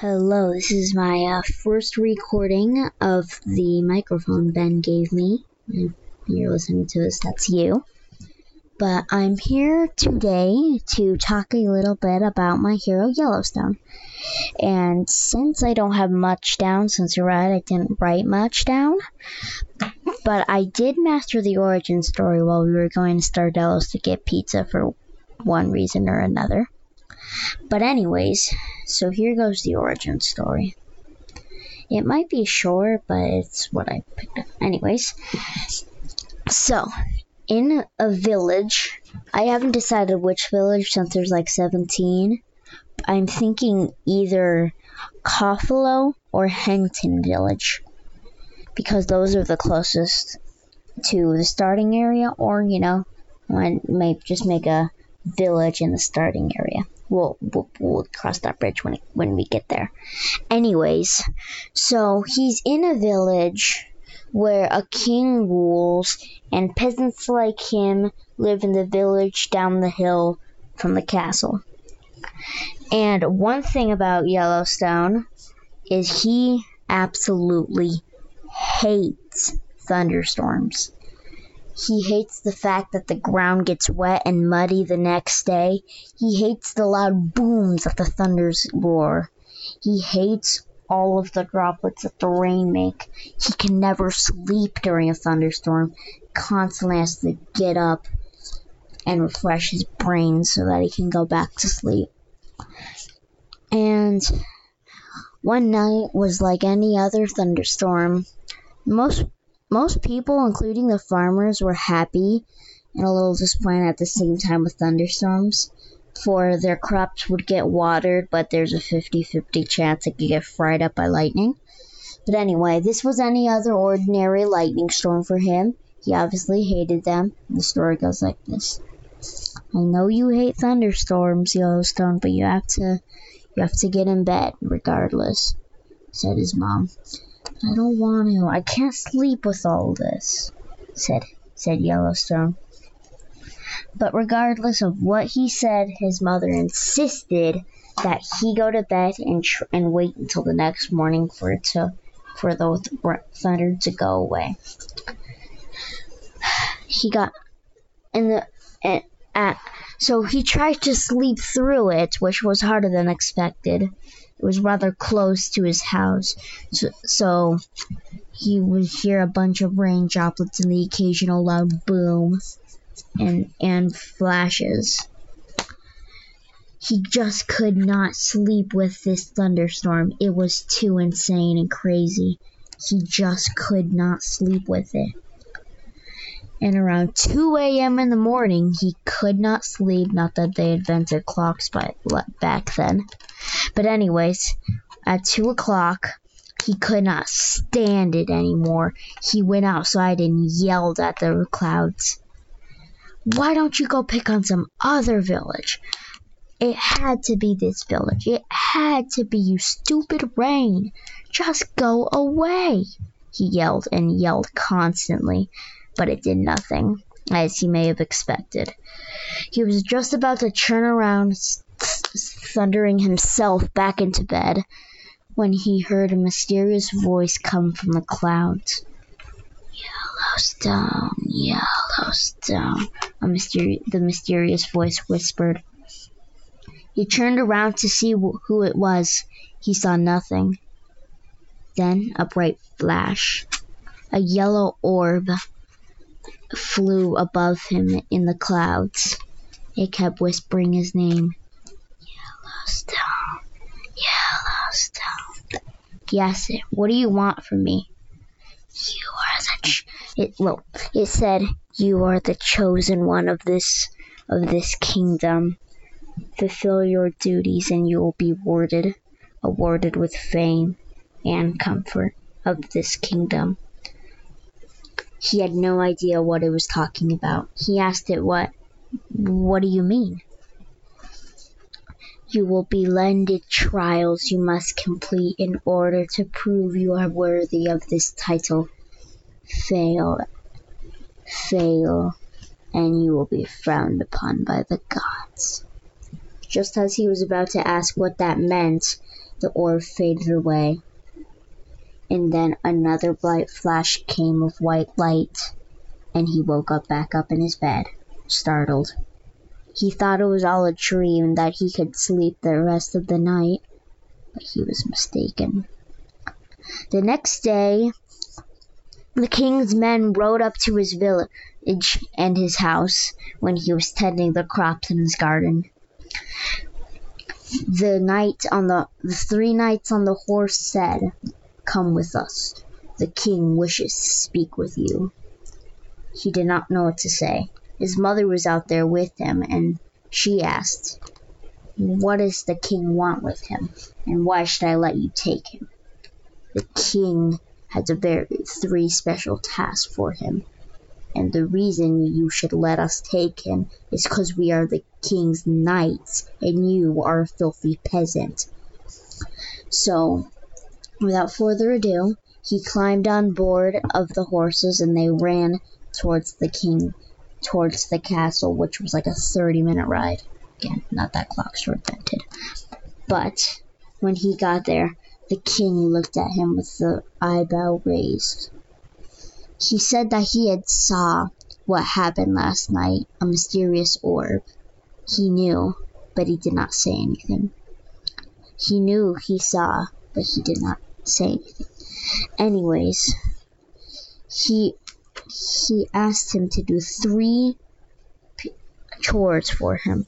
Hello, this is my uh, first recording of the microphone Ben gave me. If you're listening to this, that's you. But I'm here today to talk a little bit about my hero Yellowstone. And since I don't have much down, since you're right, I didn't write much down. But I did master the origin story while we were going to Stardello's to get pizza for one reason or another. But, anyways, so here goes the origin story. It might be short, but it's what I picked up. Anyways, so in a village, I haven't decided which village since there's like 17. I'm thinking either Coffalo or Hengton Village because those are the closest to the starting area, or you know, I might just make a village in the starting area. We'll, we'll, we'll cross that bridge when when we get there. Anyways, so he's in a village where a king rules, and peasants like him live in the village down the hill from the castle. And one thing about Yellowstone is he absolutely hates thunderstorms. He hates the fact that the ground gets wet and muddy the next day. He hates the loud booms of the thunders roar. He hates all of the droplets that the rain make. He can never sleep during a thunderstorm. Constantly has to get up and refresh his brain so that he can go back to sleep. And one night was like any other thunderstorm. Most most people, including the farmers, were happy and a little disappointed at the same time with thunderstorms, for their crops would get watered, but there's a 50 50 chance it could get fried up by lightning. But anyway, this was any other ordinary lightning storm for him. He obviously hated them. The story goes like this. I know you hate thunderstorms, Yellowstone, but you have to you have to get in bed regardless, said his mom. I don't want to. I can't sleep with all this, said said Yellowstone. But regardless of what he said, his mother insisted that he go to bed and tr- and wait until the next morning for it to for the thunder to go away. He got in the and at so he tried to sleep through it, which was harder than expected. It was rather close to his house, so, so he would hear a bunch of rain droplets and the occasional loud boom and and flashes. He just could not sleep with this thunderstorm. It was too insane and crazy. He just could not sleep with it. And around 2 a.m. in the morning, he could not sleep. Not that they invented clocks by, back then. But, anyways, at 2 o'clock, he could not stand it anymore. He went outside and yelled at the clouds. Why don't you go pick on some other village? It had to be this village. It had to be you stupid rain. Just go away. He yelled and yelled constantly, but it did nothing, as he may have expected. He was just about to turn around, thundering himself back into bed, when he heard a mysterious voice come from the clouds. Yellowstone, Yellowstone, a mysteri- the mysterious voice whispered. He turned around to see wh- who it was. He saw nothing. Then a bright flash. A yellow orb flew above him in the clouds. It kept whispering his name. Yellowstone, Yellowstone. Yes, what do you want from me? You are the ch- it well, it said you are the chosen one of this of this kingdom. Fulfill your duties and you will be awarded awarded with fame and comfort of this kingdom. He had no idea what it was talking about. He asked it what what do you mean? You will be lended trials you must complete in order to prove you are worthy of this title. Fail, fail, and you will be frowned upon by the gods. Just as he was about to ask what that meant, the orb faded away. And then another bright flash came of white light, and he woke up back up in his bed, startled. He thought it was all a dream and that he could sleep the rest of the night, but he was mistaken. The next day, the king's men rode up to his village and his house when he was tending the crops in his garden. The knight on the the three knights on the horse said, "Come with us. The king wishes to speak with you." He did not know what to say. His mother was out there with him, and she asked, "What does the king want with him, and why should I let you take him?" The king has a very three special tasks for him, and the reason you should let us take him is because we are the king's knights and you are a filthy peasant." So, without further ado, he climbed on board of the horses and they ran towards the king towards the castle, which was like a 30 minute ride. Again, not that Clockstore invented. But when he got there, the king looked at him with the eyebrow raised. He said that he had saw what happened last night, a mysterious orb. He knew, but he did not say anything. He knew he saw, but he did not say anything. Anyways, he he asked him to do three p- chores for him.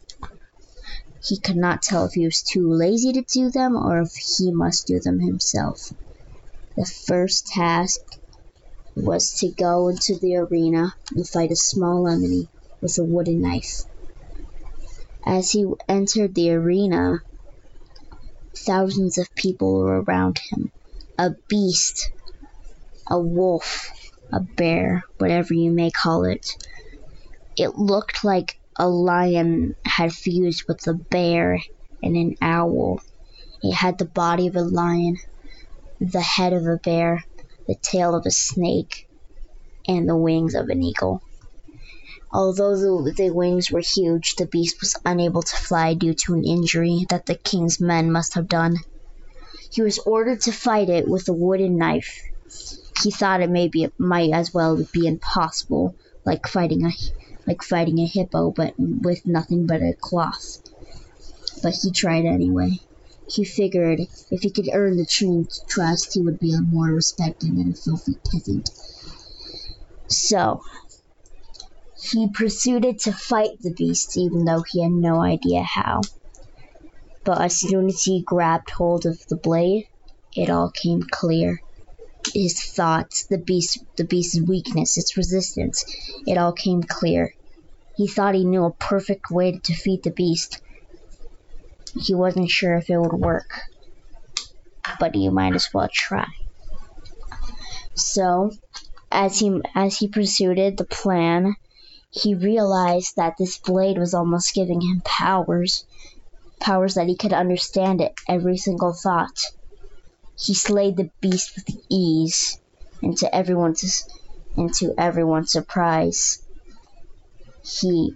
He could not tell if he was too lazy to do them or if he must do them himself. The first task was to go into the arena and fight a small enemy with a wooden knife. As he entered the arena, thousands of people were around him. A beast, a wolf, a bear, whatever you may call it. It looked like a lion had fused with a bear and an owl. It had the body of a lion, the head of a bear, the tail of a snake, and the wings of an eagle. Although the, the wings were huge, the beast was unable to fly due to an injury that the king's men must have done. He was ordered to fight it with a wooden knife. He thought it maybe it might as well be impossible, like fighting a like fighting a hippo, but with nothing but a cloth. But he tried anyway. He figured if he could earn the king's trust, he would be more respected than a filthy peasant. So, he proceeded to fight the beast, even though he had no idea how. But as soon as he grabbed hold of the blade, it all came clear. His thoughts, the beast, the beast's weakness, its resistance, it all came clear. He thought he knew a perfect way to defeat the beast. He wasn't sure if it would work, but he might as well try. So, as he as he pursued the plan, he realized that this blade was almost giving him powers, powers that he could understand it every single thought. He slayed the beast with ease, and to everyone's and to everyone's surprise, he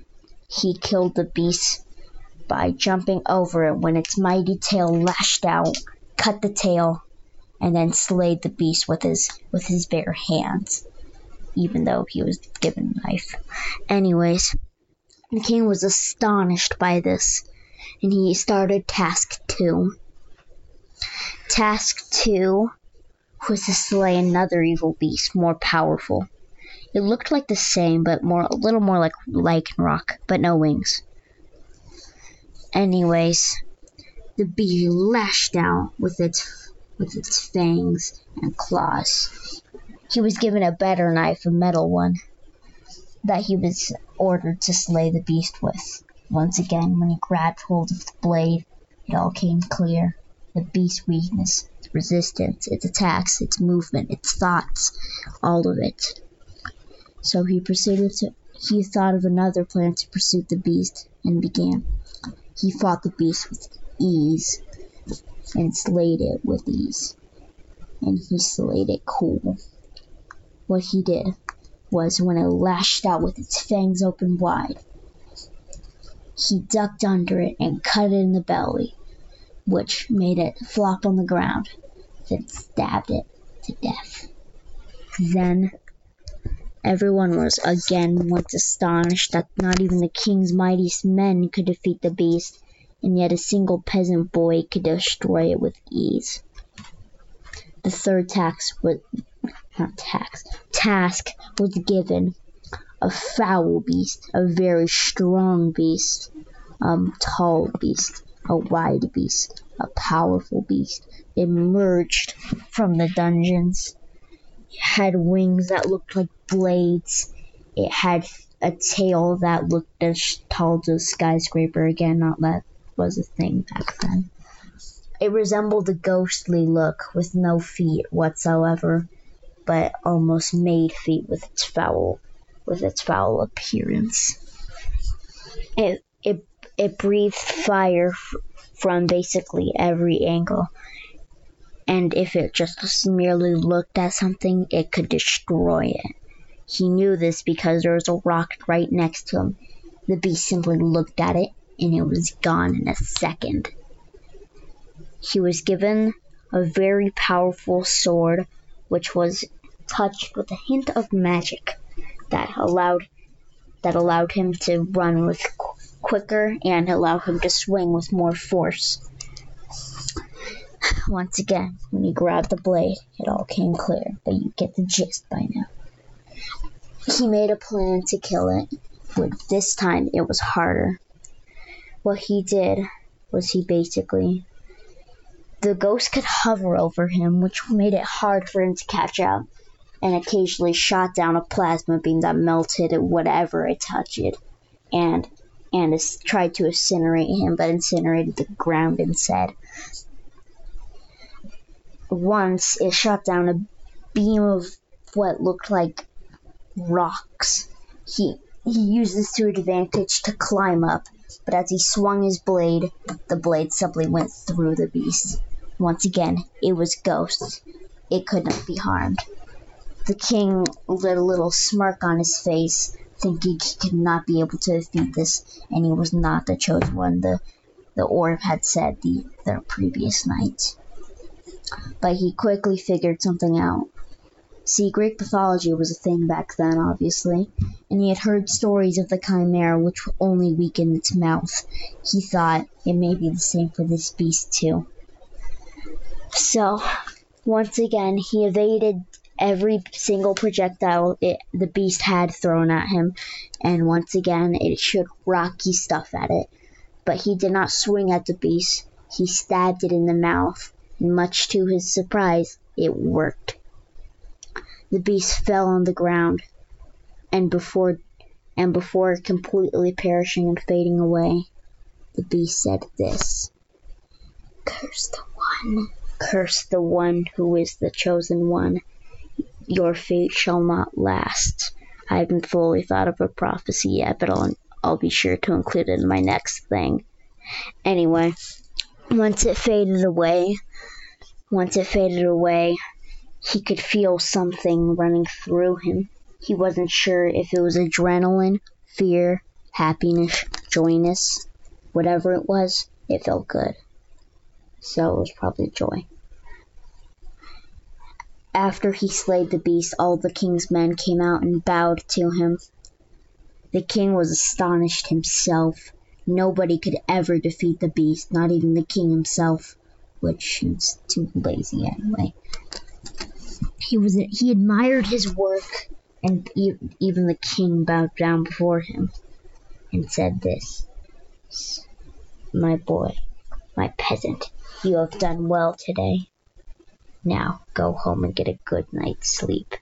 he killed the beast by jumping over it when its mighty tail lashed out, cut the tail, and then slayed the beast with his with his bare hands, even though he was given a knife. Anyways, the king was astonished by this, and he started task two. Task two was to slay another evil beast more powerful. It looked like the same, but more a little more like Lycanroc, but no wings. Anyways, the bee lashed out with its with its fangs and claws. He was given a better knife, a metal one, that he was ordered to slay the beast with. Once again, when he grabbed hold of the blade, it all came clear. The beast's weakness, its resistance, its attacks, its movement, its thoughts, all of it. So he proceeded to he thought of another plan to pursue the beast and began. He fought the beast with ease and slayed it with ease. And he slayed it cool. What he did was when it lashed out with its fangs open wide, he ducked under it and cut it in the belly, which made it flop on the ground, then stabbed it to death. Then everyone was again once astonished that not even the king's mightiest men could defeat the beast, and yet a single peasant boy could destroy it with ease. The third tax was not tax task was given a foul beast, a very strong beast, a tall beast, a wide beast, a powerful beast emerged from the dungeons. It had wings that looked like blades. It had a tail that looked as tall as a skyscraper. Again, not that was a thing back then. It resembled a ghostly look with no feet whatsoever, but almost made feet with its foul with its foul appearance. It it it breathed fire from basically every angle, and if it just merely looked at something, it could destroy it. He knew this because there was a rock right next to him. The beast simply looked at it, and it was gone in a second. He was given a very powerful sword, which was touched with a hint of magic that allowed that allowed him to run with qu- quicker and allowed him to swing with more force. Once again, when he grabbed the blade, it all came clear, but you get the gist by now. He made a plan to kill it, but this time it was harder. What he did was he basically the ghost could hover over him, which made it hard for him to catch up, and occasionally shot down a plasma beam that melted whatever it touched, and and tried to incinerate him, but incinerated the ground instead. Once it shot down a beam of what looked like rocks. He he used this to advantage to climb up, but as he swung his blade, the blade simply went through the beast. Once again, it was ghost. It could not be harmed. The king lit a little smirk on his face, thinking he could not be able to defeat this, and he was not the chosen one. The the orb had said the, the previous night. But he quickly figured something out. See, Greek mythology was a thing back then, obviously, and he had heard stories of the chimera which only weakened its mouth. He thought it may be the same for this beast, too. So, once again, he evaded every single projectile it, the beast had thrown at him, and once again, it shook rocky stuff at it. But he did not swing at the beast, he stabbed it in the mouth, and much to his surprise, it worked. The beast fell on the ground, and before and before completely perishing and fading away, the beast said this Curse the one, curse the one who is the chosen one. Your fate shall not last. I haven't fully thought of a prophecy yet, but I'll, I'll be sure to include it in my next thing. Anyway, once it faded away, once it faded away, he could feel something running through him. He wasn't sure if it was adrenaline, fear, happiness, joyness, whatever it was, it felt good. So it was probably joy. After he slayed the beast, all the king's men came out and bowed to him. The king was astonished himself. Nobody could ever defeat the beast, not even the king himself, which he's too lazy anyway. He was he admired his work, and even the king bowed down before him and said this: "My boy, my peasant, you have done well today. Now go home and get a good night's sleep,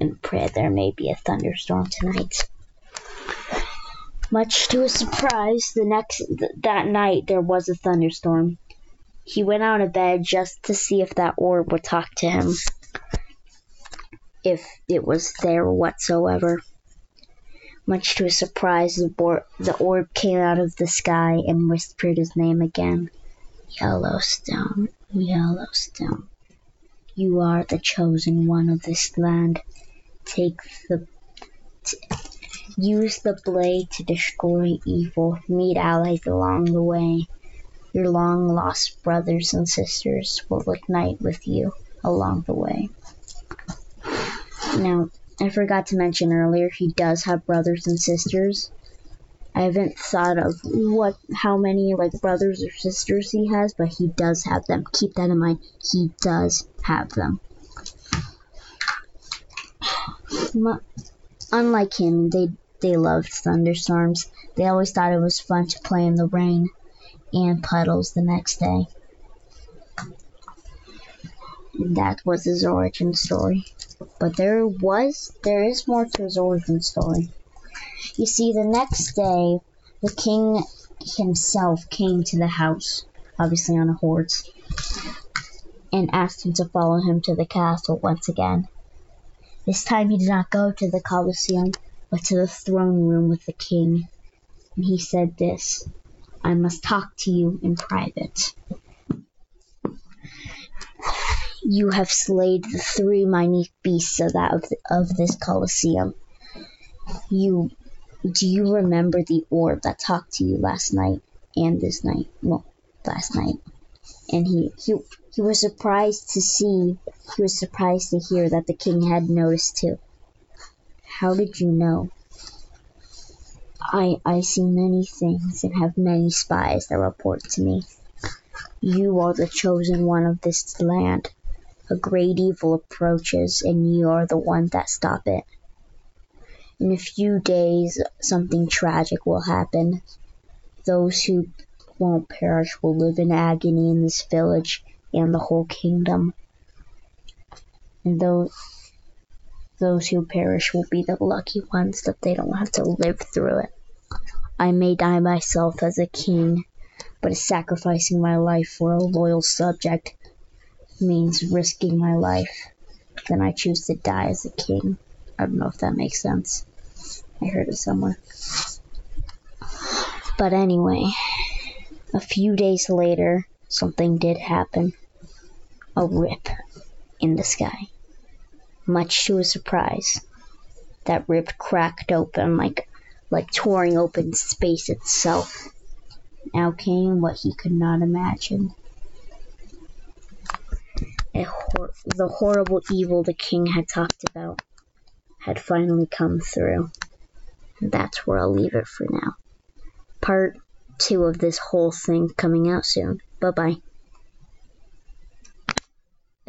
and pray there may be a thunderstorm tonight." Much to his surprise, the next th- that night there was a thunderstorm. He went out of bed just to see if that orb would talk to him, if it was there whatsoever. Much to his surprise, the, bor- the orb came out of the sky and whispered his name again. Yellowstone, Yellowstone. You are the chosen one of this land. Take the t- Use the blade to destroy evil. Meet allies along the way. Your long lost brothers and sisters will ignite with you along the way. Now, I forgot to mention earlier, he does have brothers and sisters. I haven't thought of what how many like brothers or sisters he has, but he does have them. Keep that in mind. He does have them. Unlike him, they they loved thunderstorms. They always thought it was fun to play in the rain and puddles the next day. And that was his origin story. But there was there is more to his origin story. You see, the next day, the king himself came to the house, obviously on a horse, and asked him to follow him to the castle once again. This time he did not go to the Colosseum, but to the throne room with the king. And he said this I must talk to you in private. You have slayed the three minute beasts of that of, the, of this Colosseum. You do you remember the orb that talked to you last night and this night? Well, last night. And he, he, he was surprised to see, he was surprised to hear that the king had noticed too. How did you know? I, I see many things and have many spies that report to me. You are the chosen one of this land. A great evil approaches, and you are the one that stop it. In a few days, something tragic will happen. Those who won't perish will live in agony in this village and the whole kingdom. And those those who perish will be the lucky ones that they don't have to live through it. I may die myself as a king, but sacrificing my life for a loyal subject means risking my life. Then I choose to die as a king. I don't know if that makes sense. I heard it somewhere. But anyway, a few days later, something did happen. A rip in the sky. Much to his surprise, that rip cracked open like like touring open space itself. Now came what he could not imagine. Hor- the horrible evil the king had talked about had finally come through that's where I'll leave it for now. Part two of this whole thing coming out soon. Bye bye.